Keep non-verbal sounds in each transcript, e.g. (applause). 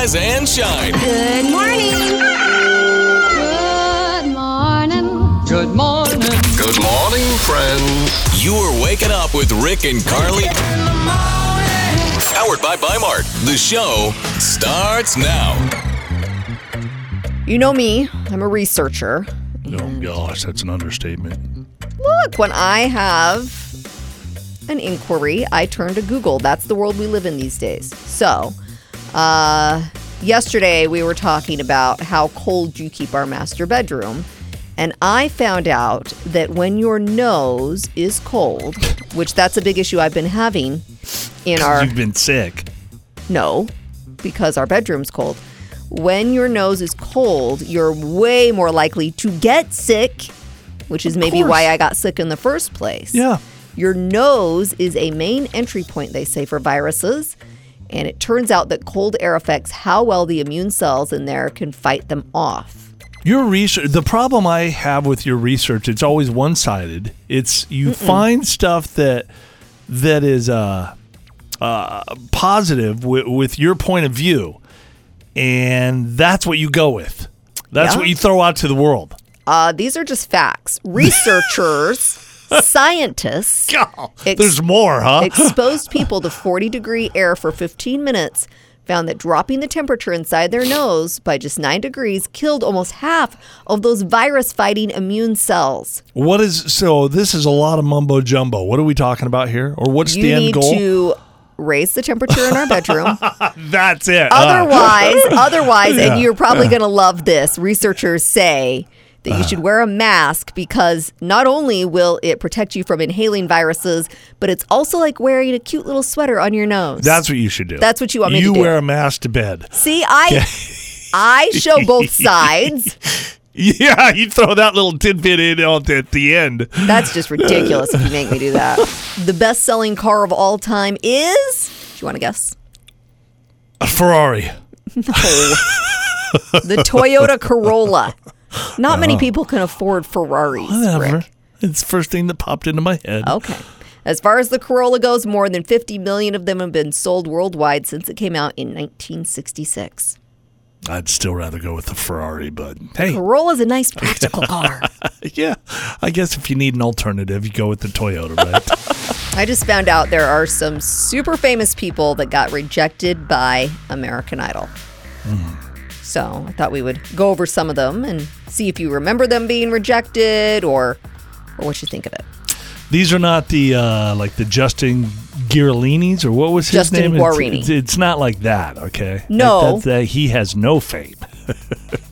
rise and shine. Good morning. Good morning. Good morning. Good morning, friends. You are waking up with Rick and Carly. Powered by Bi-Mart. The show starts now. You know me, I'm a researcher. Oh gosh, that's an understatement. Look, when I have an inquiry, I turn to Google. That's the world we live in these days. So, uh, yesterday we were talking about how cold you keep our master bedroom. And I found out that when your nose is cold, which that's a big issue I've been having in (laughs) our You've been sick. no, because our bedroom's cold. When your nose is cold, you're way more likely to get sick, which is maybe why I got sick in the first place. Yeah. Your nose is a main entry point, they say, for viruses. And it turns out that cold air affects how well the immune cells in there can fight them off. Your research, the problem I have with your research, it's always one-sided. It's you find stuff that that is uh, uh, positive wi- with your point of view, and that's what you go with. That's Yeah. what you throw out to the world. Uh, these are just facts. Researchers, (laughs) scientists, (laughs) Ex- There's more, huh? (laughs) exposed people to 40 degree air for 15 minutes found that dropping the temperature inside their nose by just 9 degrees killed almost half of those virus fighting immune cells. what is so? This is a lot of mumbo jumbo. What are we talking about here, or what's You the end need goal? to raise the temperature in our (laughs) bedroom. That's it. Uh, otherwise, otherwise, and you're probably going to love this. Researchers say that you should wear a mask because not only will it protect you from inhaling viruses, but it's also like wearing a cute little sweater on your nose. that's what you should do. That's what you want me to do. You do. wear a mask to bed. See, I (laughs) I show both sides. (laughs) Yeah, you throw that little tidbit in at at the end. That's just ridiculous if you make me do that. (laughs) The best-selling car of all time is. Do you want to guess? A Ferrari. No. The Toyota Corolla. Not many uh-huh. people can afford Ferraris. Whatever. Rick. It's the first thing that popped into my head. Okay. As far as the Corolla goes, more than 50 million of them have been sold worldwide since it came out in 1966. I'd still rather go with the Ferrari, but hey, Corolla's a nice practical (laughs) car. yeah. I guess if you need an alternative, you go with the Toyota, right? (laughs) I just found out there are some super famous people that got rejected by American Idol. Hmm. So I thought we would go over some of them and see if you remember them being rejected or or what you think of it. These are not the uh like the Justin Girolinis or what was his Justin name? It's- Guarini. It's, it's not like that, okay? No. That he has no fame.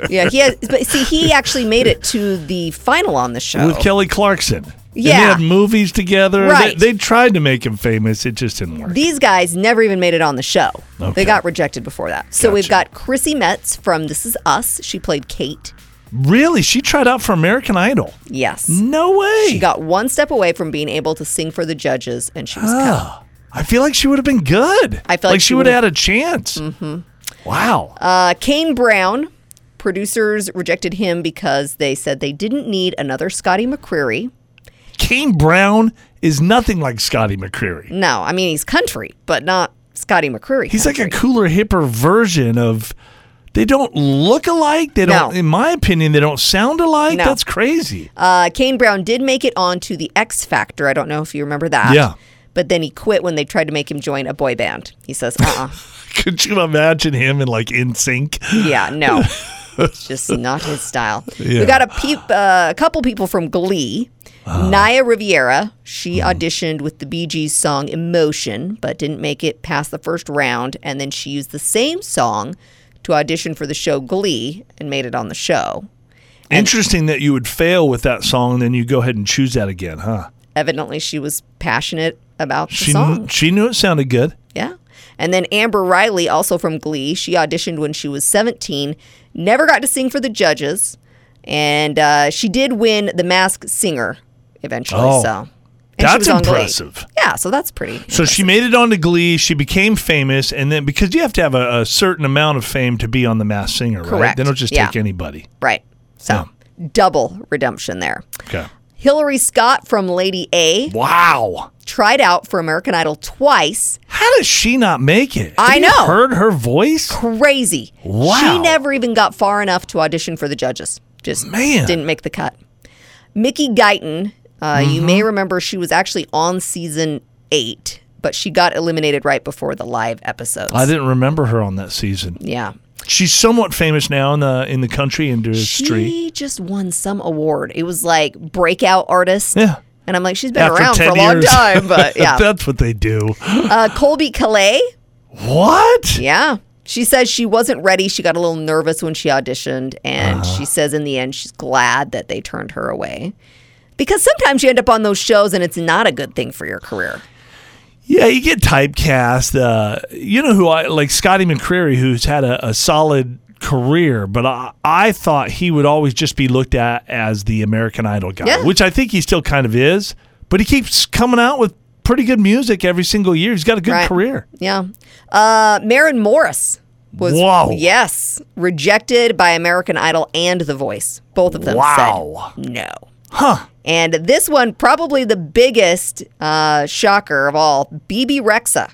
Yeah, he has, but see, he actually made it to the final on the show. With Kelly Clarkson. And Yeah. they had movies together. Right. They, they tried to make him famous. It just didn't work. These guys never even made it on the show. Okay. They got rejected before that. So we've got Chrissy Metz from This Is Us. She played Kate. Really? She tried out for American Idol? Yes. No way. She got one step away from being able to sing for the judges, and she was cut. Oh, I feel like she would have been good. I feel like she she would have had a chance. Mm-hmm. Wow. Uh, Kane Brown, producers rejected him because they said they didn't need another Scotty McCreery. Kane Brown is nothing like Scotty McCreery. No, I mean he's country, but not Scotty McCreery. He's like a country. cooler, hipper version of. They don't look alike. They don't, No. in my opinion, they don't sound alike. No. That's crazy. Uh, Kane Brown did make it on to the X Factor. I don't know if you remember that. Yeah. But then he quit when they tried to make him join a boy band. He says, uh uh (laughs) Could you imagine him in like NSYNC? Yeah, no. It's (laughs) just not his style. Yeah. We got a peep, uh, a couple people from Glee. Uh-huh. Naya Rivera, she Hmm. auditioned with the Bee Gees song Emotion, but didn't make it past the first round. And then she used the same song to audition for the show Glee and made it on the show. Interesting that you would fail with that song, and then you go ahead and choose that again, huh? Evidently, she was passionate about the She song. kn- she knew it sounded good. Yeah. And then Amber Riley, also from Glee, she auditioned when she was 17, never got to sing for the judges, and uh, she did win the Masked Singer eventually. Oh, so And That's impressive. Yeah, so that's pretty. So she made it onto Glee. She became famous, and then because you have to have a, a certain amount of fame to be on The Masked Singer, right? They don't just Yeah. take anybody. right. So double redemption there. Okay. Hillary Scott from Lady A Wow. tried out for American Idol twice. How does she not make it? I Have you know. heard her voice? Crazy. Wow. She never even got far enough to audition for the judges. Just Man. didn't make the cut. Mickey Guyton, uh, you Mm-hmm. may remember she was actually on season eight, but she got eliminated right before the live episodes. I didn't remember her on that season. Yeah. She's somewhat famous now in the in the country industry. She just won some award. It was like breakout artist. Yeah. And I'm like, she's been After around for a long years. time, but (laughs) yeah. That's what they do. uh, Colbie Caillat, What? yeah. She says she wasn't ready. She got a little nervous when she auditioned, and Uh-huh. she says in the end she's glad that they turned her away. Because sometimes you end up on those shows and it's not a good thing for your career. Yeah, you get typecast. Uh, you know who I like Scotty McCreery, who's had a, a solid career, but I, I thought he would always just be looked at as the American Idol guy, Yeah. which I think he still kind of is. But he keeps coming out with pretty good music every single year. He's got a good Right. career. Yeah. Uh, Maren Morris was, Whoa. yes, rejected by American Idol and The Voice. Both of them Wow. said no. Huh. And this one, probably the biggest uh, shocker of all, Bebe Rexha.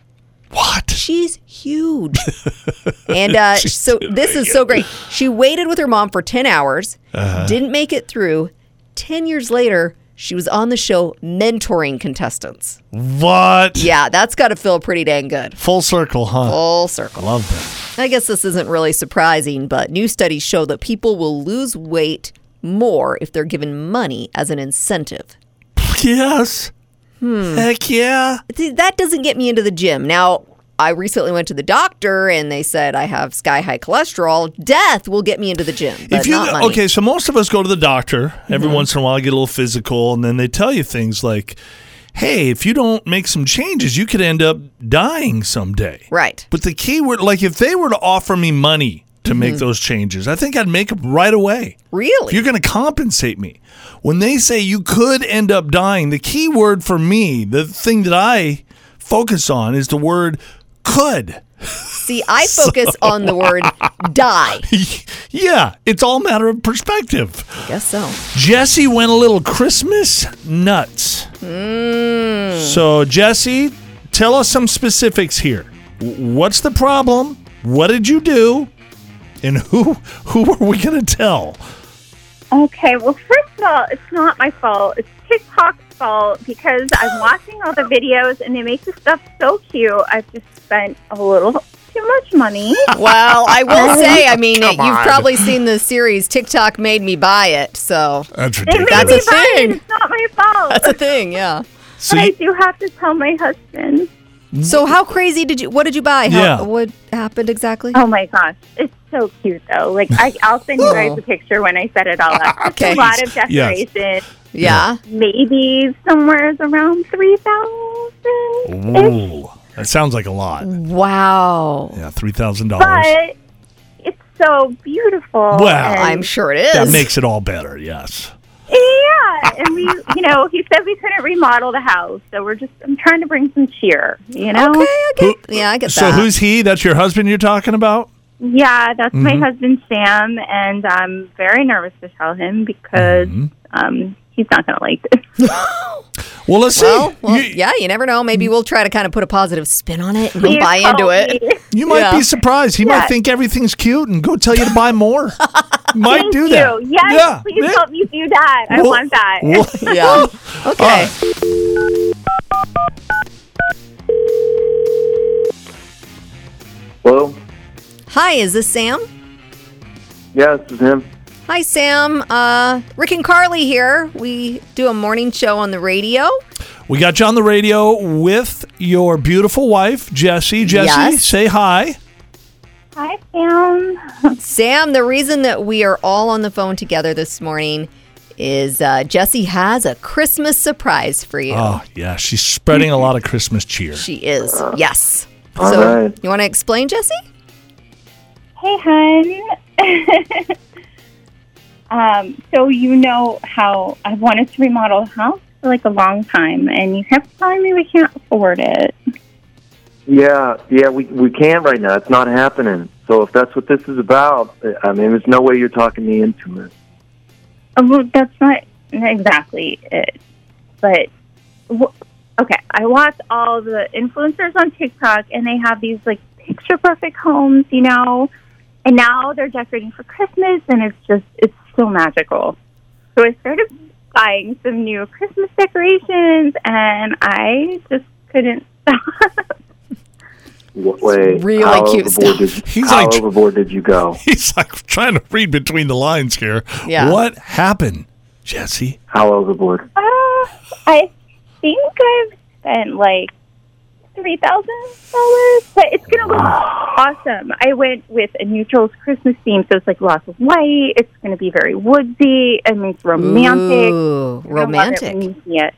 What? She's huge. (laughs) and uh, so this is so great. She waited with her mom for 10 hours, Uh-huh. didn't make it through. 10 years later, she was on the show mentoring contestants. What? Yeah, that's got to feel pretty dang good. Full circle, huh? Full circle. Love that. I guess this isn't really surprising, but new studies show that people will lose weight more if they're given money as an incentive. Yes. Hmm. Heck yeah. See, that doesn't get me into the gym. Now, I recently went to the doctor and they said I have sky high cholesterol. Death will get me into the gym, if you. Mm-hmm. okay, so most of us go to the doctor every once in a while, get a little physical, and then they tell you things like, "Hey, if you don't make some changes, you could end up dying someday." Right. But the key word, like if they were to offer me money to Mm-hmm. make those changes, I think I'd make them right away. Really? If you're going to compensate me, when they say you could end up dying, the key word for me, the thing that I focus on, is the word could. See, I (laughs) focus on the word die. (laughs) yeah, it's all a matter of perspective. I Guess so. Jesse went a little Christmas nuts. So, Jesse, tell us some specifics here. What's the problem? What did you do? And who who are we going to tell? Okay, well, first of all, it's not my fault. It's TikTok's fault because I'm (gasps) watching all the videos and they make the stuff so cute. I've just spent a little too much money. (laughs) Well, I will um, say, I mean, Come you've on. probably seen the series. TikTok made me buy it, so That's They made That's me a buy it. thing. It's not my fault. that's a thing. Yeah. So but I you- do have to tell my husband. So, how crazy did you? What did you buy? How, Yeah. What happened exactly? Oh my gosh, it's so cute though. Like I, I'll send you guys a (laughs) picture when I set it all up. It's Okay. a lot of Yes. decoration. yeah. Maybe somewhere around three thousand. Ooh, that sounds like a lot. Wow. Yeah, three thousand dollars. But it's so beautiful. Well, I'm sure it is. That makes it all better. Yes. Yeah, (laughs) and we, you know, he said we couldn't remodel the house, so we're just. I'm trying to bring some cheer. You know. Okay, I get, yeah, I get So that. who's he? That's your husband you're talking about? Yeah, that's Mm-hmm. my husband Sam, and I'm very nervous to tell him because Mm-hmm. um, he's not going to like this. (laughs) Well, let's Well, see. well, you, yeah, you never know. Maybe we'll try to kind of put a positive spin on it and he'll buy into help it. me. you might Yeah. be surprised. He might think everything's cute and go tell you to buy more. (laughs) might Thank do you. that. Yes, yeah. please yeah. help me do that. I Well- want that. well- (laughs) Yeah. Okay. Hello? Hi, is this Sam? Yeah, this is him. Hi, Sam. Uh, Rick and Carly here. We do a morning show on the radio. we got you on the radio with your beautiful wife, Jessie. Jessie, Yes. say hi. Hi, Sam. (laughs) Sam, the reason that we are all on the phone together this morning is uh, Jesse has a Christmas surprise for you. Oh, yeah. She's spreading a lot of Christmas cheer. She is. Yes. all so, right. you want to explain, Jesse? Hey, hun. (laughs) um, so you know how I've wanted to remodel a house for like a long time, and you kept telling me we can't afford it. Yeah, yeah, we we can't right now. It's not happening. So if that's what this is about, I mean, there's no way you're talking me into it. Oh, well, that's not exactly it. But okay, I watch all the influencers on TikTok, and they have these like picture perfect homes, you know. And now they're decorating for Christmas, and it's just it's so magical. So I started buying some new Christmas decorations, and I just couldn't stop. W- Wait, really how cute overboard stuff. Did you, He's how like- overboard did you go? (laughs) He's like trying to read between the lines here. Yeah. What happened, Jesse? How overboard? Uh, I think I've spent like three thousand dollars, but it's gonna look awesome. I went with a neutrals Christmas theme, so it's like lots of white. It's gonna be very woodsy and it's romantic. Ooh, You're love it romantic. you it.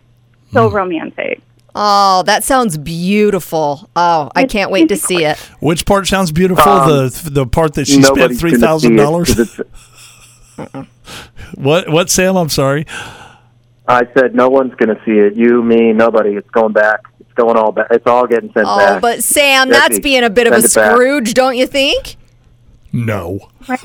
So romantic. Oh, that sounds beautiful. Oh, I can't wait to see it. Which part sounds beautiful? Um, the the part that she spent Nobody's three gonna see thousand it, dollars. 'cause it's- (laughs) What? What, Sam? I'm sorry. I said no one's going to see it. You, me, nobody. It's going back. It's going all back. It's all getting sent back. Oh, back. but Sam, that's being a bit of a send back. Scrooge, don't you think? No. Right?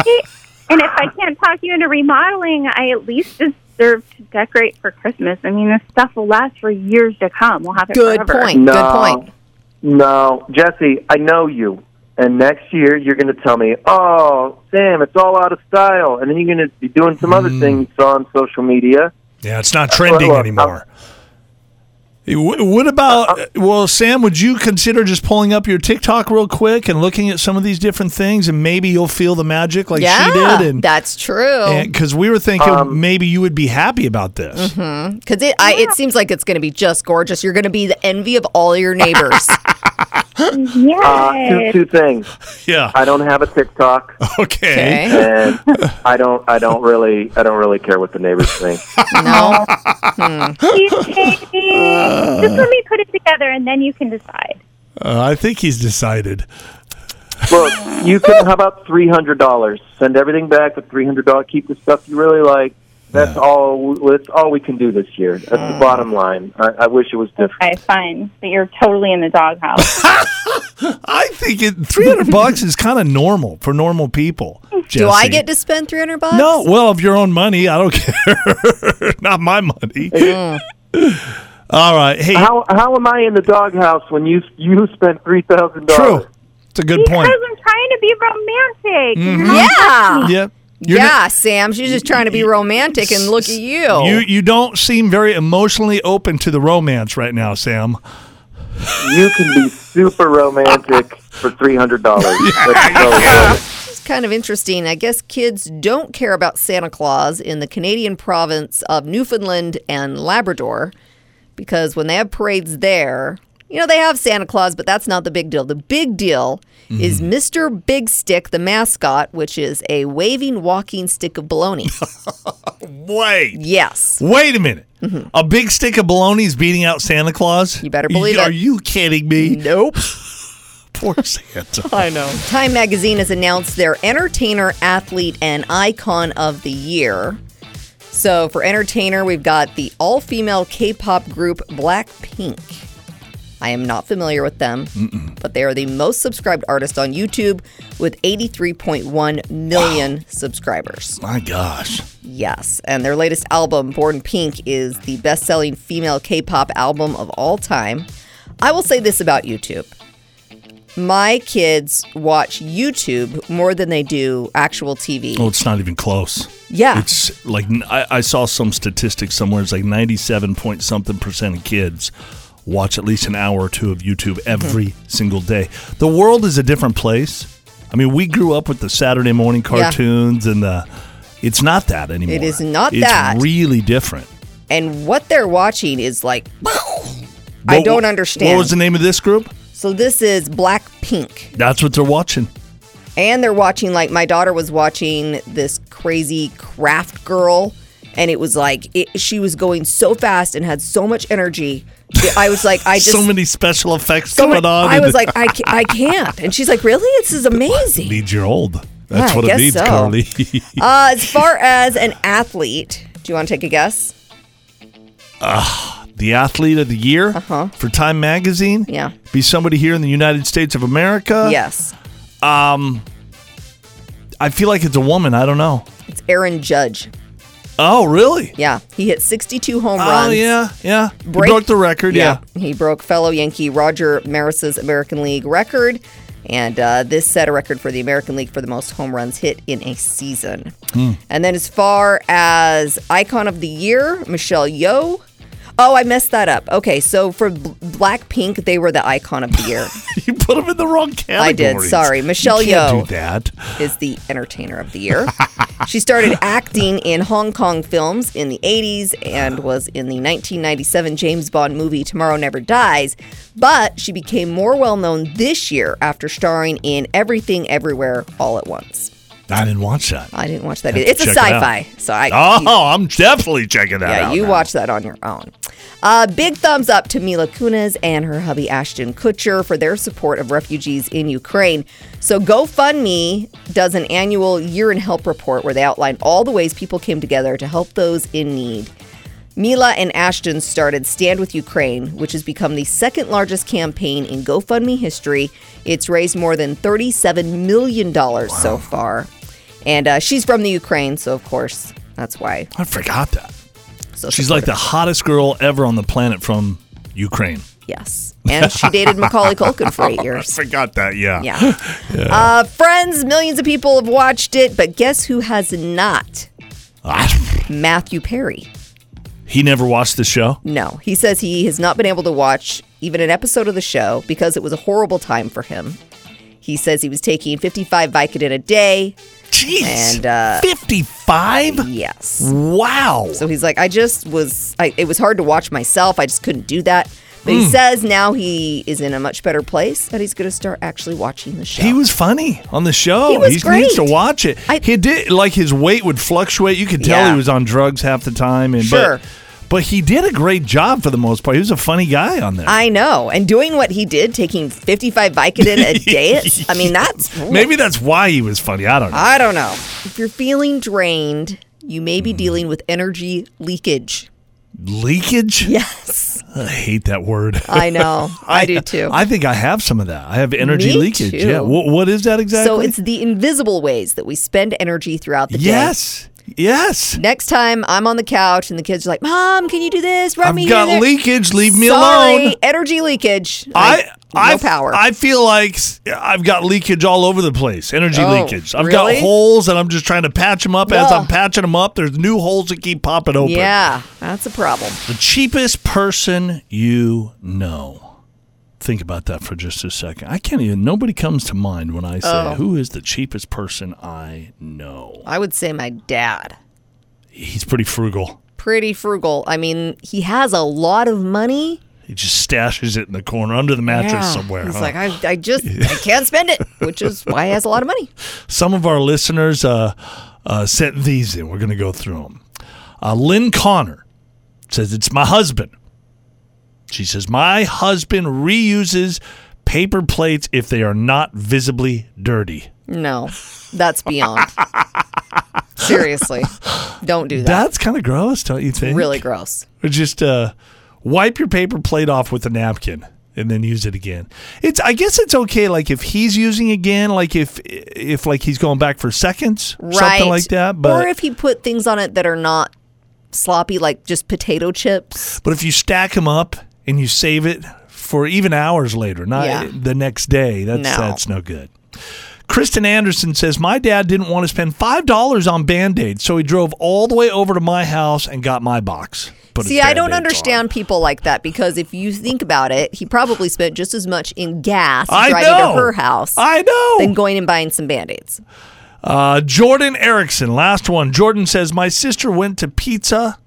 and if I can't talk you into remodeling, I at least deserve to decorate for Christmas. I mean, this stuff will last for years to come. We'll have it Good forever. point. no, Good point. No, Jesse, I know you. And next year you're going to tell me, "Oh, Sam, it's all out of style," and then you're going to be doing some other hmm. things on social media. Yeah, it's not trending Well, well, anymore. Wh- What about? Well, Sam, would you consider just pulling up your TikTok real quick and looking at some of these different things, and maybe you'll feel the magic like yeah, she did, and that's true. because we were thinking Um, maybe you would be happy about this. Because it, I, it seems like it's going to be just gorgeous. You're going to be the envy of all your neighbors. Yes. (laughs) Uh, two, two things. Yeah. I don't have a TikTok, Okay. okay. and I don't. I don't really. I don't really care what the neighbors think. (laughs) No. (laughs) Just let me put it together, and then you can decide. Uh, I think he's decided. Look, you can. How about three hundred dollars? Send everything back with three hundred dollars. Keep the stuff you really like. That's all. That's all we can do this year. That's the bottom line. I, I wish it was different. Okay, fine. But you're totally in the doghouse. (laughs) I think it, 300 bucks is kind of normal for normal people. Do I get to spend 300 bucks? No, well, of your own money, I don't (laughs) care. Not my money. (laughs) All right. Hey, How how am I in the doghouse when you you spent three thousand dollars? true. It's a good because point. I'm trying to be romantic. Mm-hmm. Yeah. Yep. You're yeah, not- Sam. She's just trying to be romantic and look at you. you you don't seem very emotionally open to the romance right now, Sam. You can be super romantic for three hundred dollars. (laughs) It's kind of interesting. I guess kids don't care about Santa Claus in the Canadian province of Newfoundland and Labrador because when they have parades there, you know, they have Santa Claus, but that's not the big deal. The big deal is mm-hmm. Mr. Big Stick, the mascot, which is a waving walking stick of bologna. (laughs) Wait. yes. Wait a minute. Mm-hmm. A big stick of bologna is beating out Santa Claus? You better believe Are it. Are you kidding me? Nope. (laughs) Poor Santa. I know. Time magazine has announced their entertainer, athlete, and icon of the year. So for entertainer, we've got the all female K pop group Blackpink. I am not familiar with them, but they are the most subscribed artist on YouTube with 83.1 million subscribers. My gosh. Yes, and their latest album, Born Pink, is the best selling female K pop album of all time. I will say this about YouTube my kids watch YouTube more than they do actual TV. Oh, it's not even close. yeah. It's like I, I saw some statistics somewhere. It's like ninety-seven point something percent of kids watch at least an hour or two of YouTube every Mm-hmm. single day. The world is a different place. I mean, we grew up with the Saturday morning Yeah. cartoons and the. It's not that anymore. It is not it's that. really different. and what they're watching is like, (laughs) I don't understand. What was the name of this group? So this is Blackpink. That's what they're watching. And they're watching, like, my daughter was watching this crazy craft girl. And it was like, it, she was going so fast and had so much energy. I was like, I (laughs) just. so many special effects so going on. I was like, I, ca- I can't. And she's like, really? This is (laughs) amazing. means you're old. That's Yeah, what it means, so. Carly. (laughs) Uh, as far as an athlete, do you want to take a guess? The athlete of the year for Time Magazine. Uh-huh. Yeah. Be somebody here in the United States of America. yes. I feel like it's a woman. I don't know. It's Aaron Judge. Oh, really? Yeah, he hit 62 home Oh, runs. Oh, yeah, yeah. He Break- broke the record. Yeah. He broke fellow Yankee Roger Maris's American League record. And uh, this set a record for the American League for the most home runs hit in a season. Hmm. And then, as far as icon of the year, Michelle Yeoh. Oh, I messed that up. Okay, so for B- Blackpink, they were the icon of the year. (laughs) You put them in the wrong category. I did, sorry. Michelle you Yeoh. do that. is the entertainer of the year. she started (laughs) acting in Hong Kong films in the 80s and was in the 1997 James Bond movie Tomorrow Never Dies, but she became more well known this year after starring in Everything Everywhere All at Once. I didn't watch that. I didn't watch that. Either. It's a check it sci-fi, so I Oh, I'm definitely checking that yeah, out. you now. watch that on your own. Uh, big thumbs up to Mila Kunis and her hubby Ashton Kutcher for their support of refugees in Ukraine. So, GoFundMe does an annual year in help report where they outline all the ways people came together to help those in need. Mila and Ashton started Stand with Ukraine, which has become the second largest campaign in GoFundMe history. It's raised more than $37 million so far. And uh, she's from the Ukraine, so of course, that's why. I forgot that. So She's like the hottest girl ever on the planet from Ukraine. Yes. And she dated Macaulay Culkin for eight years. (laughs) I forgot that. Yeah. Yeah. (laughs) Uh, Friends, millions of people have watched it, but guess who has not? Ah, Matthew Perry. he never watched the show. No, he says he has not been able to watch even an episode of the show because it was a horrible time for him. He says he was taking 55 Vicodin a day. Jeez. And, uh, 55? Yes. Wow. So he's like, I just was, I, it was hard to watch myself. I just couldn't do that. But Hmm. he says now he is in a much better place that he's going to start actually watching the show. He was funny on the show. He was needs to great. watch it. I- he did like his weight would fluctuate. You could tell Yeah. he was on drugs half the time. And Sure. but, but he did a great job for the most part. He was a funny guy on there. I know. And doing what he did, taking 55 Vicodin a (laughs) day, I mean, that's. (laughs) Maybe that's why he was funny. I don't know. I don't know. If you're feeling drained, you may be dealing with energy leakage. Leakage? Yes. I hate that word. I know. (laughs) I, do too. I think I have some of that. I have energy Me leakage. too. Yeah. Wh- what is that exactly? so it's the invisible ways that we spend energy throughout the day. yes. Yes. Next time I'm on the couch and the kids are like, Mom, can you do this? Run I've me got here, leakage. Leave me Sorry, alone. Energy leakage. I no I power. I feel like I've got leakage all over the place. Energy Oh, leakage. I've really? got holes and I'm just trying to patch them up. As I'm patching them up, there's new holes that keep popping open. yeah, that's a problem. The cheapest person you know. Think about that for just a second. I can't even. Nobody comes to mind when I say Oh. who is the cheapest person I know. I would say my dad. He's pretty frugal. Pretty frugal. I mean, he has a lot of money. He just stashes it in the corner under the mattress Yeah. somewhere. He's huh? like, I, I just, I (laughs) can't spend it, which is why he has a lot of money. Some of our listeners uh, uh, sent these in. We're going to go through them. Uh, Lynn Connor says, It's my husband. She says, My husband reuses paper plates if they are not visibly dirty. No, that's beyond. (laughs) Seriously, don't do that. That's kind of gross, don't you think? really gross. Or just uh, wipe your paper plate off with a napkin and then use it again. It's I guess it's okay like if he's using again, like if if like he's going back for seconds, Right. something like that. But or if he put things on it that are not sloppy, like just potato chips. But if you stack them up and you save it for even hours later, not Yeah. the next day, that's No. that's no good. Kristen Anderson says, My dad didn't want to spend $5 on Band Aids, so he drove all the way over to my house and got my box. See, I don't understand people like that because if you think about it, he probably spent just as much in gas I driving know. to her house I know. than going and buying some band aids. Uh, Jordan Erickson, last one. Jordan says, My sister went to pizza.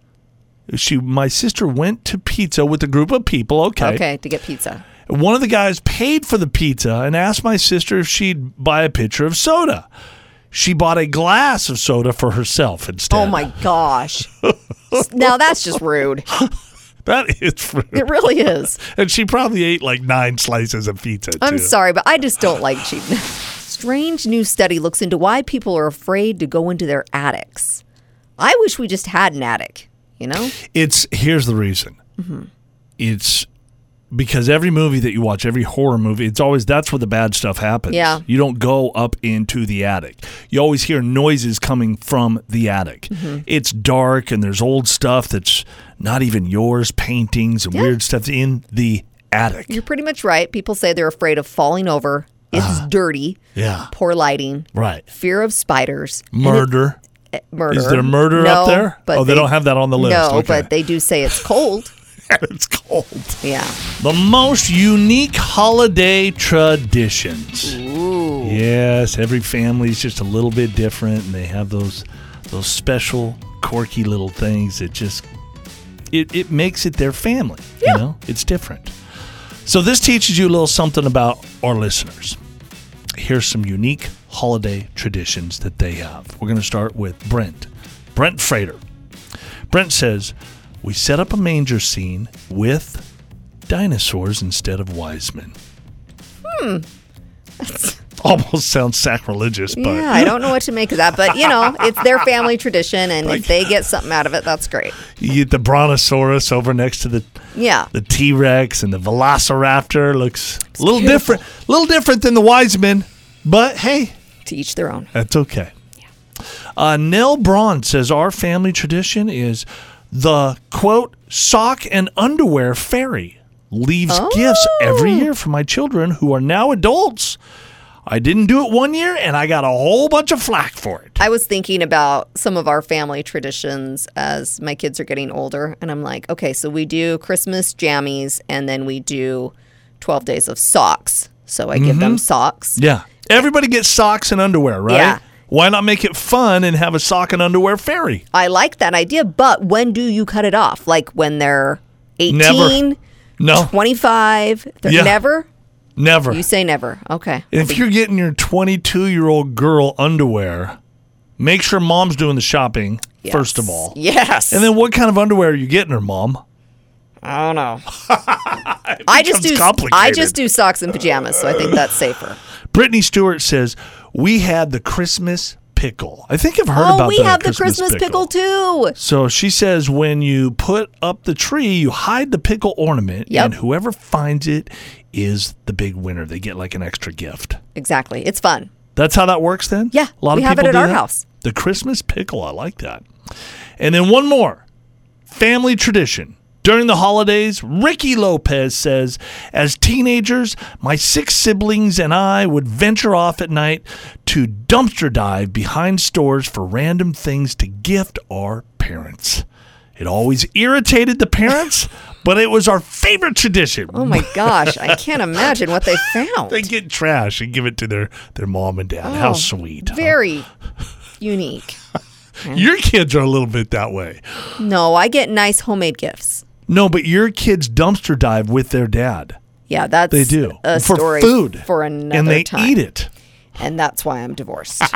She, my sister went to pizza with a group of people. Okay. Okay, to get pizza. One of the guys paid for the pizza and asked my sister if she'd buy a pitcher of soda. She bought a glass of soda for herself instead. Oh my gosh. (laughs) now that's just rude. That is rude. It really is. And she probably ate like nine slices of pizza. I'm sorry, but I just don't like cheap. Strange new study looks into why people are afraid to go into their attics. I wish we just had an attic, you know? It's here's the reason. Mm-hmm. It's because every movie that you watch, every horror movie, it's always that's where the bad stuff happens. Yeah. You don't go up into the attic. You always hear noises coming from the attic. Mm-hmm. It's dark and there's old stuff that's not even yours, paintings and weird stuff in the attic. You're pretty much right. People say they're afraid of falling over. It's dirty, yeah. poor lighting, Right. fear of spiders, Murder. Murder. Is there murder no, up there? But oh, they, don't have that on the list. No, okay. but they do say it's cold. (laughs) it's cold. yeah. The most unique holiday traditions. Ooh. Yes, every family's just a little bit different, and they have those those special, quirky little things that just it, it makes it their family. Yeah. You know, it's different. So this teaches you a little something about our listeners. Here's some unique holiday traditions that they have. We're going to start with Brent. Brent Frater. Brent says, We set up a manger scene with dinosaurs instead of wise men. Hmm. (laughs) Almost sounds sacrilegious, but Yeah, I don't know what to make of that, but you know, it's their family tradition, and if they (laughs) get something out of it, that's great. you the brontosaurus over next to the Yeah. the T Rex and the Velociraptor looks a little beautiful. different, a little different than the wise men, but hey, To each their own. That's okay. Uh, Nell Braun says our family tradition is the quote sock and underwear fairy leaves gifts every Oh. year for my children who are now adults. I didn't do it one year and I got a whole bunch of flack for it. I was thinking about some of our family traditions as my kids are getting older, and I'm like, okay, so we do Christmas jammies, and then we do 12 days of socks. So I give them socks. Yeah. Everybody gets socks and underwear, right? Yeah. Why not make it fun and have a sock and underwear fairy? I like that idea, but when do you cut it off? Like when they're 18, Never. No, 25? They're Yeah. Never? never. You say never. Okay. If you're getting your 22 year old girl underwear, make sure mom's doing the shopping first of all. Yes. And then what kind of underwear are you getting her, mom? I don't know. (laughs) I just do I just do socks and pajamas, so I think that's safer. Brittany Stewart says, We had the Christmas pickle. I think I've heard about that oh, about we have the Christmas pickle. too. So she says when you put up the tree, you hide the pickle ornament, Yep. and whoever finds it is the big winner. They get like an extra gift. Exactly. It's fun. That's how that works then? Yeah, A lot we of have it people at do our that? house. The Christmas pickle. I like that. And then one more family tradition. During the holidays, Ricky Lopez says, as teenagers, my six siblings and I would venture off at night to dumpster dive behind stores for random things to gift our parents. It always irritated the parents, (laughs) but it was our favorite tradition. Oh my gosh, I (laughs) can't imagine what they found. They get trash and give it to their, their mom and dad. How Oh, sweet. huh? Very (laughs) unique. Your kids are a little bit that way. No, I get nice homemade gifts. No, but your kids dumpster dive with their dad. Yeah, that's They do for food for another time. and they time. eat it. and that's why I'm divorced. (laughs)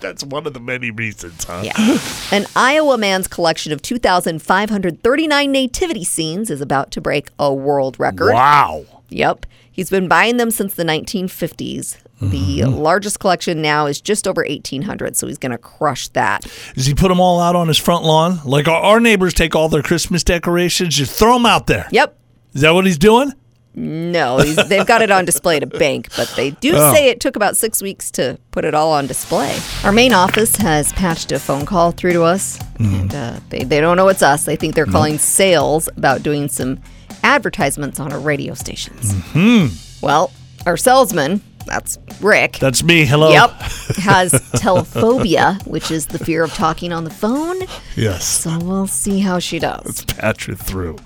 That's one of the many reasons, huh? Yeah. An Iowa man's collection of 2,539 nativity scenes is about to break a world record. Wow. Yep. He's been buying them since the 1950s. The Mm-hmm. largest collection now is just over 1,800, so he's going to crush that. Does he put them all out on his front lawn? Like our, our neighbors take all their Christmas decorations, just throw them out there. Yep. Is that what he's doing? No, he's, they've got it on display at a bank, but they do Oh. say it took about six weeks to put it all on display. Our main office has patched a phone call through to us, Mm-hmm. and uh, they, they don't know it's us. They think they're calling sales about doing some advertisements on our radio stations. Mm-hmm. Well, our salesman, that's Rick. That's me. Hello. Yep, (laughs) has telephobia, which is the fear of talking on the phone. Yes. So we'll see how she does. Let's Patch it through.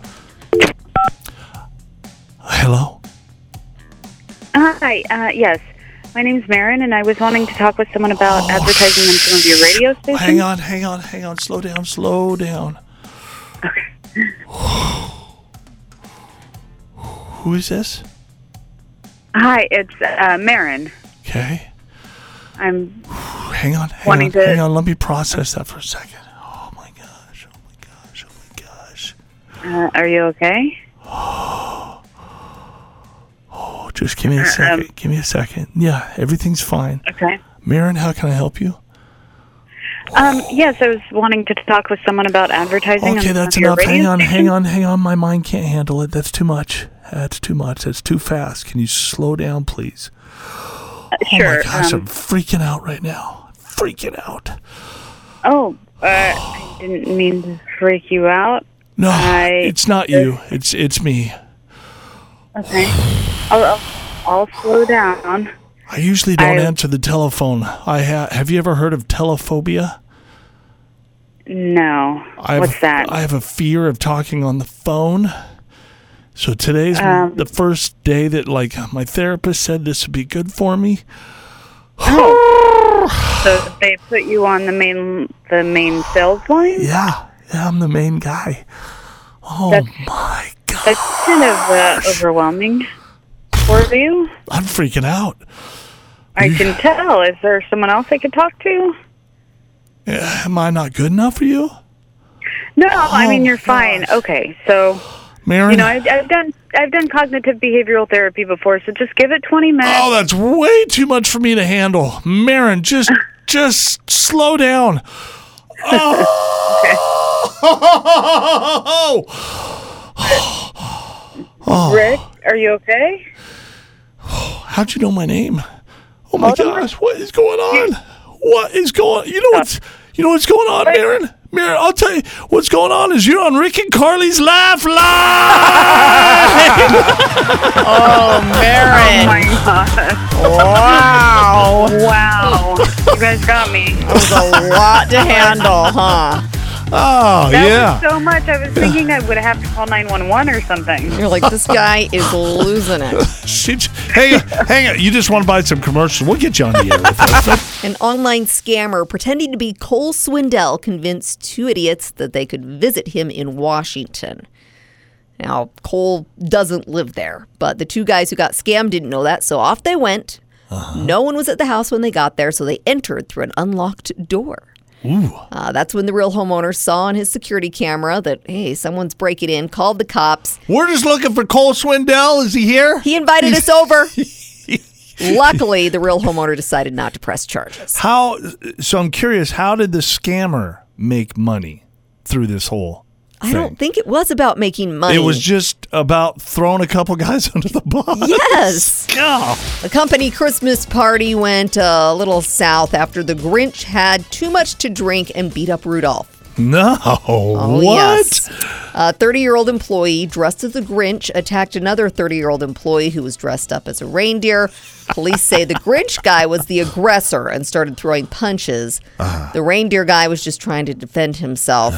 Hello. Hi, uh, yes. My name's Marin, and I was wanting to talk with someone about advertising on some of your radio stations. Hang on, hang on, hang on. Slow down, slow down. Okay. (sighs) Who is this? Hi, it's uh, Marin. Okay. I'm Hang on, hang Wanting on, to- hang on. Let me process that for a second. Oh my gosh, oh my gosh, oh my gosh. Uh, are you okay? (gasps) Oh, just give me a second. give me a second. Yeah, everything's fine. Okay. Marin, how can I help you? Um, yes, I was wanting to talk with someone about advertising. Okay, that's some of your enough. Hang on, hang on, hang on. My mind can't handle it. That's too much. That's too much. That's too fast. Can you slow down, please? Uh, Oh my gosh, um, I'm freaking out right now. Freaking out. oh, uh, I didn't mean to freak you out. No, I- it's not you. It's it's me. Okay. I'll, I'll, I'll slow down. I usually don't I- answer the telephone. I ha- have you ever heard of telephobia? No. I have, What's that? I have a fear of talking on the phone. So today's Um, the first day that like my therapist said this would be good for me. (gasps) so they put you on the main the main sales line. Yeah, yeah, I'm the main guy. Oh That's- my god, That's kind of uh, overwhelming for you. I'm freaking out. I can tell. Is there someone else I could talk to? Yeah, Am I not good enough for you, No, I mean Oh, you're fine. Okay, so Marin? you know I, I've done I've done cognitive behavioral therapy before, so just give it 20 minutes. oh, that's way too much for me to handle. Marin, just (laughs) just slow down. (laughs) Oh. oh. Rick, are you okay? How'd you know my name? Oh my Hold on. gosh, what is going on? What is going? You know what's you know what's going on, Marin? Marin, I'll tell you what's going on is you're on Rick and Carly's Laugh Line. (laughs) Oh, Oh my god! wow. Wow, you guys got me. That was a lot to handle, huh? Oh That yeah. was so much. I was thinking I would have to call 911 or something. You're like, this guy is losing it. (laughs) She, hang on, hang on. You just want to buy some commercials? We'll get you on the air with us. (laughs) An online scammer pretending to be Cole Swindell convinced two idiots that they could visit him in Washington. Now, Cole doesn't live there, but the two guys who got scammed didn't know that, so off they went. Uh-huh. No one was at the house when they got there, so they entered through an unlocked door. Uh, that's when the real homeowner saw on his security camera that, hey, someone's breaking in, called the cops. We're just looking for Cole Swindell. Is he here? He invited us over. (laughs) Luckily, the real homeowner decided not to press charges. How? So I'm curious. How did the scammer make money through this whole? I don't think it was about making money. It was just about throwing a couple (laughs) guys under the bus. Yes. God. The company Christmas party went a little south after the Grinch had too much to drink and beat up Rudolph. No. Oh, what? A 30 year old employee dressed as a Grinch attacked another 30 year old employee who was dressed up as a reindeer. Police say the Grinch guy was the aggressor and started throwing punches. Uh-huh. The reindeer guy was just trying to defend himself.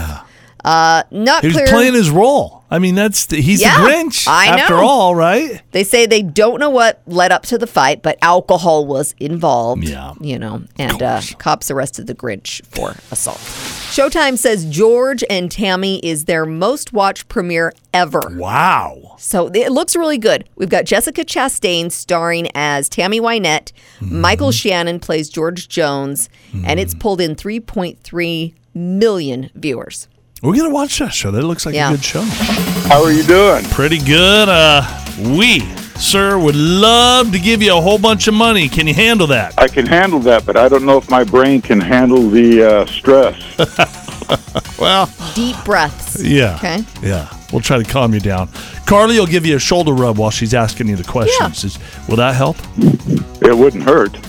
Uh, not He was clear. playing his role. I mean, that's the, he's Yeah, the Grinch I after know. all, right? They say they don't know what led up to the fight, but alcohol was involved. Yeah. You know, and uh, cops arrested the Grinch for assault. Showtime says George and Tammy is their most watched premiere ever. Wow. So it looks really good. We've got Jessica Chastain starring as Tammy Wynette. Mm-hmm. Michael Shannon plays George Jones, and it's pulled in 3.3 million viewers. We're gonna watch that show. That looks like Yeah. a good show. How are you doing? Pretty good. Uh, we, sir, would love to give you a whole bunch of money. Can you handle that? I can handle that, but I don't know if my brain can handle the uh, stress. (laughs) Well, Deep breaths. yeah. Okay. Yeah. We'll try to calm you down. Carly will give you a shoulder rub while she's asking you the questions. Is- will that help? it wouldn't hurt. (laughs)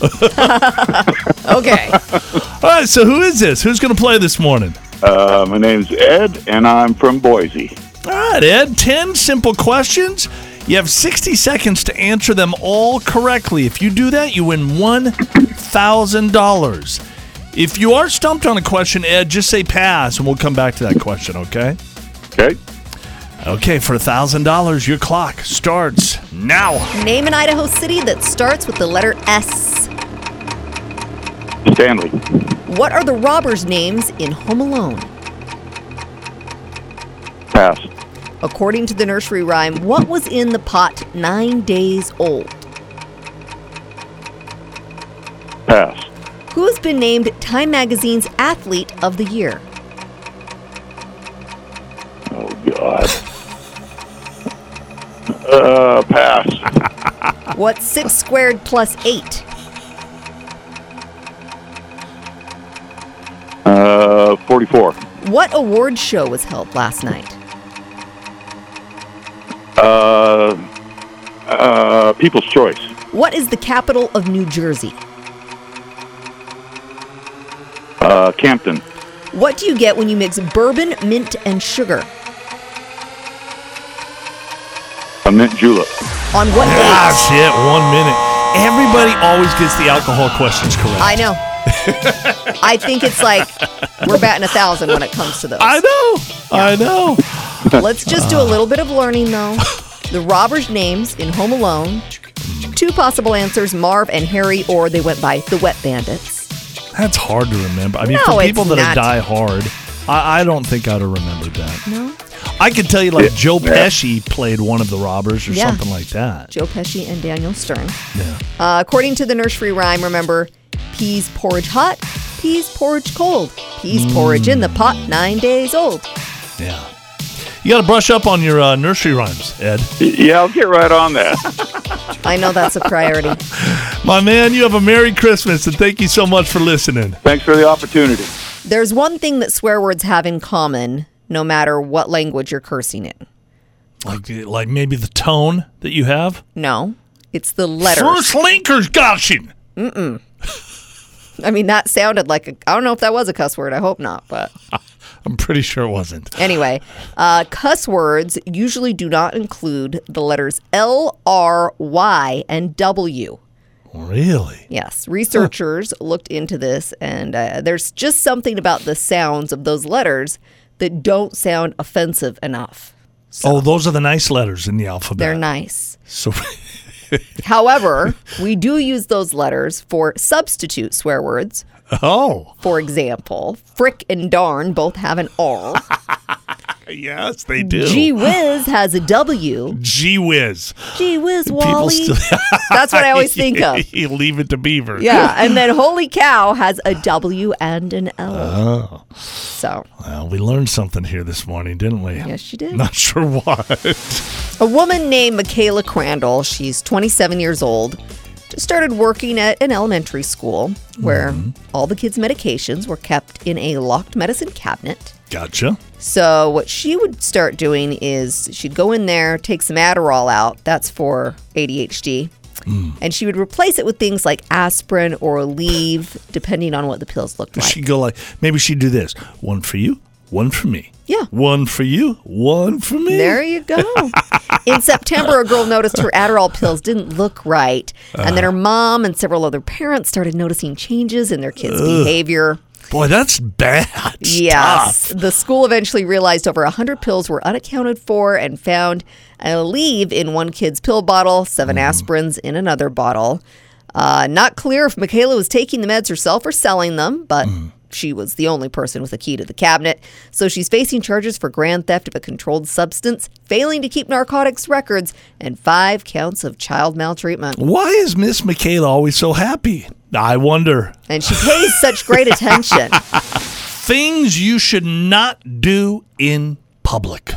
Okay. (laughs) All right. So who is this? Who's going to play this morning? Uh, my name's Ed, and I'm from Boise. All right, Ed. Ten simple questions. You have 60 seconds to answer them all correctly. If you do that, you win $1,000. If you are stumped on a question, Ed, just say pass and we'll come back to that question, okay? Okay? Okay, for $1,000, your clock starts now. Name an Idaho city that starts with the letter S. Stanley. What are the robbers' names in Home Alone? Pass. According to the nursery rhyme, what was in the pot nine days old? Pass. Who has been named Time Magazine's Athlete of the Year? Oh, God. Uh, pass. What's six squared plus eight? Uh, 44. What award show was held last night? Uh, uh, People's Choice. What is the capital of New Jersey? Uh, Campton. What do you get when you mix bourbon, mint, and sugar? A mint julep. On what Ah, shit. One minute. Everybody always gets the alcohol questions correct. I know. I think it's like we're batting a thousand when it comes to those. I know. I know. Let's just do a little bit of learning though. The robbers' names in Home Alone. Two possible answers: Marv and Harry, or they went by the Wet Bandits. That's hard to remember. I mean, No, for people that not. are die hard, I, I don't think I'd have remembered that. No. I could tell you, like, Yeah. Joe Pesci played one of the robbers or Yeah. something like that. Joe Pesci and Daniel Stern. Yeah. Uh, according to the nursery rhyme, remember peas porridge hot, peas porridge cold, peas porridge in the pot, nine days old. Yeah. You got to brush up on your uh, nursery rhymes, Ed. (laughs) Yeah, I'll get right on that. I know that's a priority. (laughs) My man, you have a Merry Christmas, and thank you so much for listening. Thanks for the opportunity. There's one thing that swear words have in common, no matter what language you're cursing in. Like, like maybe the tone that you have. No, it's the letters. First Linkers Goshen. I mean, that sounded like a, I don't know if that was a cuss word. I hope not, but (laughs) I'm pretty sure it wasn't. anyway, uh, cuss words usually do not include the letters L, R, Y, and W. Really? Yes, researchers looked into this, and uh, there's just something about the sounds of those letters that don't sound offensive enough. Oh, those are the nice letters in the alphabet. They're nice. So, (laughs) (laughs) However, we do use those letters for substitute swear words. oh, For example, frick and darn both have an R. (laughs) yes, they do. Gee whiz has a W. Gee whiz. Gee whiz, Wally. still. (laughs) That's what I always think of. you (laughs) leave it to Beaver. Yeah, (laughs) and then holy cow has a W and an L. Oh. So, Well, we learned something here this morning, didn't we? yes, you did. Not sure what. A woman named Michaela Crandall, she's 27 years old, started working at an elementary school where mm-hmm. all the kids' medications were kept in a locked medicine cabinet. Gotcha. So, what she would start doing is she'd go in there, take some Adderall out, that's for ADHD, mm. and she would replace it with things like aspirin or Aleve, depending on what the pills looked like. She'd go like, maybe she'd do this. One for you, one for me. Yeah. One for you, one for me. There you go. (laughs) In September, a girl noticed her Adderall pills didn't look right. And then uh-huh. her mom and several other parents started noticing changes in their kids' behavior. Boy, that's bad. (laughs) Yes. stuff. The school eventually realized over 100 pills were unaccounted for and found Aleve in one kid's pill bottle, seven mm-hmm. aspirins in another bottle. Uh, not clear if Michaela was taking the meds herself or selling them, but mm-hmm. She was the only person with a key to the cabinet. So she's facing charges for grand theft of a controlled substance, failing to keep narcotics records, and five counts of child maltreatment. Why is Miss Michaela always so happy? I wonder. And she pays such great attention. (laughs) Things you should not do in public.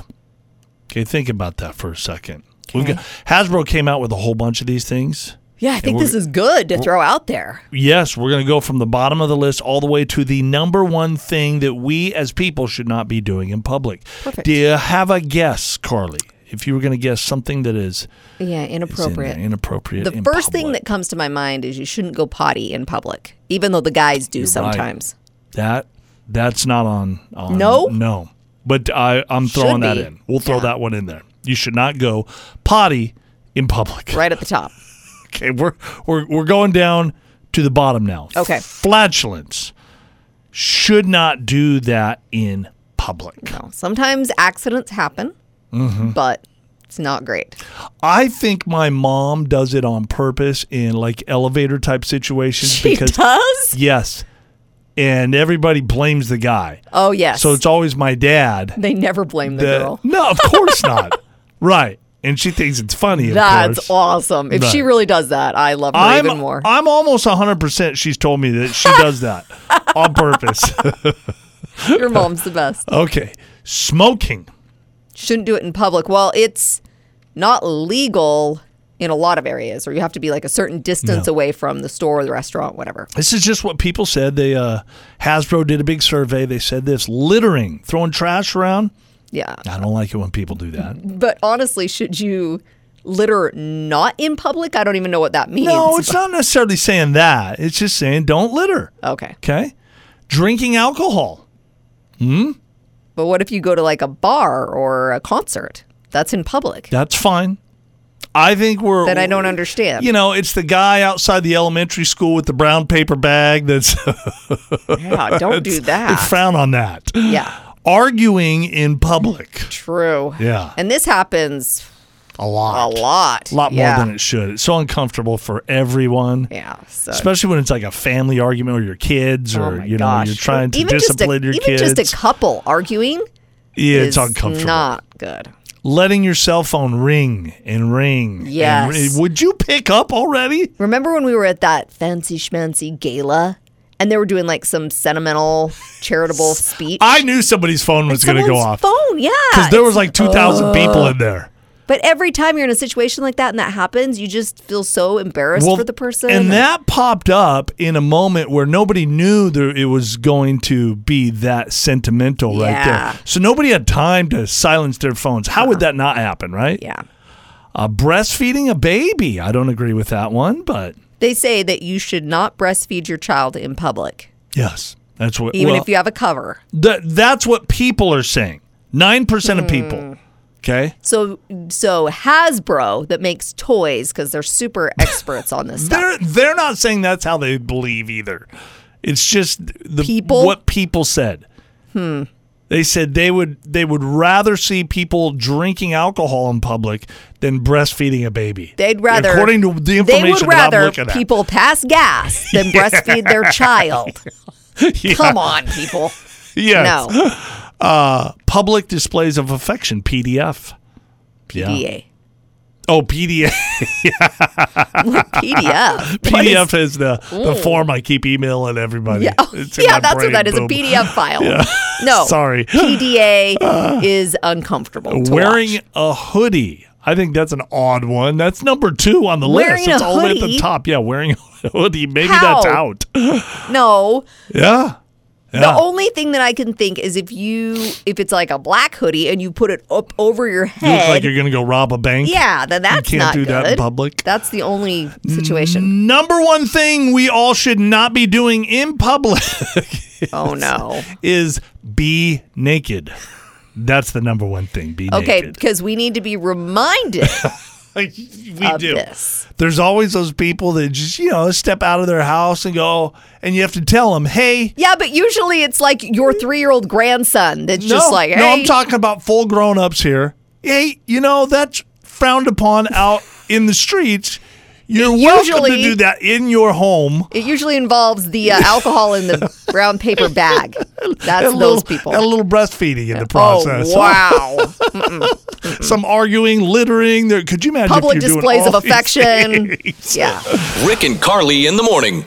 Okay, think about that for a second. We've got, Hasbro came out with a whole bunch of these things. Yeah, I think this is good to throw out there. Yes, we're going to go from the bottom of the list all the way to the number one thing that we as people should not be doing in public. Perfect. Do you have a guess, Carly? If you were going to guess something that is Yeah, is in- inappropriate. inappropriate. The in first thing that comes to my mind is you shouldn't go potty in public, even though the guys do right. sometimes. that that's not on. on No? no. But I I'm throwing that in. We'll throw Yeah. that one in there. You should not go potty in public. Right at the top. Okay, we're we're we're going down to the bottom now. Okay. Flatulence should not do that in public. No, sometimes accidents happen, Mm-hmm. but it's not great. I think my mom does it on purpose in like elevator type situations (laughs) She because does? yes. And everybody blames the guy. Oh, yes. So it's always my dad. they never blame the that- girl. No, of course not. (laughs) right. And she thinks it's funny, of That's course. awesome. If she really does that, I love her I'm, even more. I'm almost 100% she's told me that she does that (laughs) on purpose. (laughs) Your mom's the best. okay. Smoking. Shouldn't do it in public. Well, it's not legal in a lot of areas, or you have to be like a certain distance No. away from the store, or the restaurant, whatever. This is just what people said. They uh, Hasbro did a big survey. They said this littering, throwing trash around. Yeah. I don't like it when people do that. But honestly, should you litter not in public. I don't even know what that means. No, it's not necessarily saying that. It's just saying don't litter. Okay. Okay. Drinking alcohol. Hmm. But what if you go to like a bar or a concert? That's in public. That's fine. I think we're. That I don't understand. You know, it's the guy outside the elementary school with the brown paper bag that's. yeah, don't do (laughs) that. frown on that. Yeah. Arguing in public. True. Yeah. And this happens A lot. a lot. A lot more yeah. than it should. It's so uncomfortable for everyone. Yeah. So Especially when it's like a family argument or your kids Oh or my you know gosh. you're trying to even discipline just a, your even kids. just a couple arguing yeah, it's uncomfortable. not good. Letting your cell phone ring and ring. and ring. Would you pick up already? Remember when we were at that fancy schmancy gala and they were doing like some sentimental charitable speech? I knew somebody's phone was going to go off Phone, yeah. because there was like 2,000 people in there. But every time you're in a situation like that and that happens, you just feel so embarrassed for the person. And that popped up in a moment where nobody knew there it was going to be that sentimental right there. So nobody had time to silence their phones. How would that not happen, right? yeah. Uh, breastfeeding a baby. I don't agree with that one, but They say that you should not breastfeed your child in public, yes, that's what. even well, if you have a cover. that that's what people are saying. Nine percent of Hmm. people. Okay. So, so Hasbro that makes toys because they're super (laughs) experts on this stuff. They're they're not saying that's how they believe either. It's just the People? what people said. Hmm. They said they would they would rather see people drinking alcohol in public than breastfeeding a baby. They'd rather, according to the they information would that I'm rather people pass gas than (laughs) breastfeed their child. Yeah. Come on, people. Yes. No, Uh, public displays of affection PDF. Yeah. PDA. Oh, PDF. PDF. PDF is- is, the, the form I keep emailing everybody. yeah, oh, yeah that's what that is Boom. (laughs) a PDF file. No, Sorry. PDA is uncomfortable. Wearing watch. a hoodie. I think that's an odd one. That's number two on the Wearing list. It's all the way at the top. Yeah, wearing a (laughs) hoodie. Maybe How? that's out. (laughs) no. Yeah. The only thing that I can think is if you if it's like a black hoodie and you put it up over your You look head. like you're going to go rob a bank. yeah, then that's you can't not do that in good. public. That's the only situation. Number one thing we all should not be doing in public (laughs) oh no. is be naked. That's the number one thing. Be Okay, naked. because we need to be reminded (laughs) (laughs) Like, we of do. this. There's always those people that just, you know, step out of their house and go, and you have to tell them, hey, Yeah, but usually it's like your three year old grandson that's no, just like, hey, no, I'm talking about full grown ups here. Hey, you know, that's frowned upon out in the streets. You're usually, welcome to Usually- do that in your home. it usually involves the uh, alcohol in the (laughs) brown paper bag. (laughs) That's And a those little, people. and a little breastfeeding in the Oh process. (laughs) wow! Some arguing, littering. There, could you imagine Public if you're displays doing of all these affection. yeah. Rick and Carly in the morning.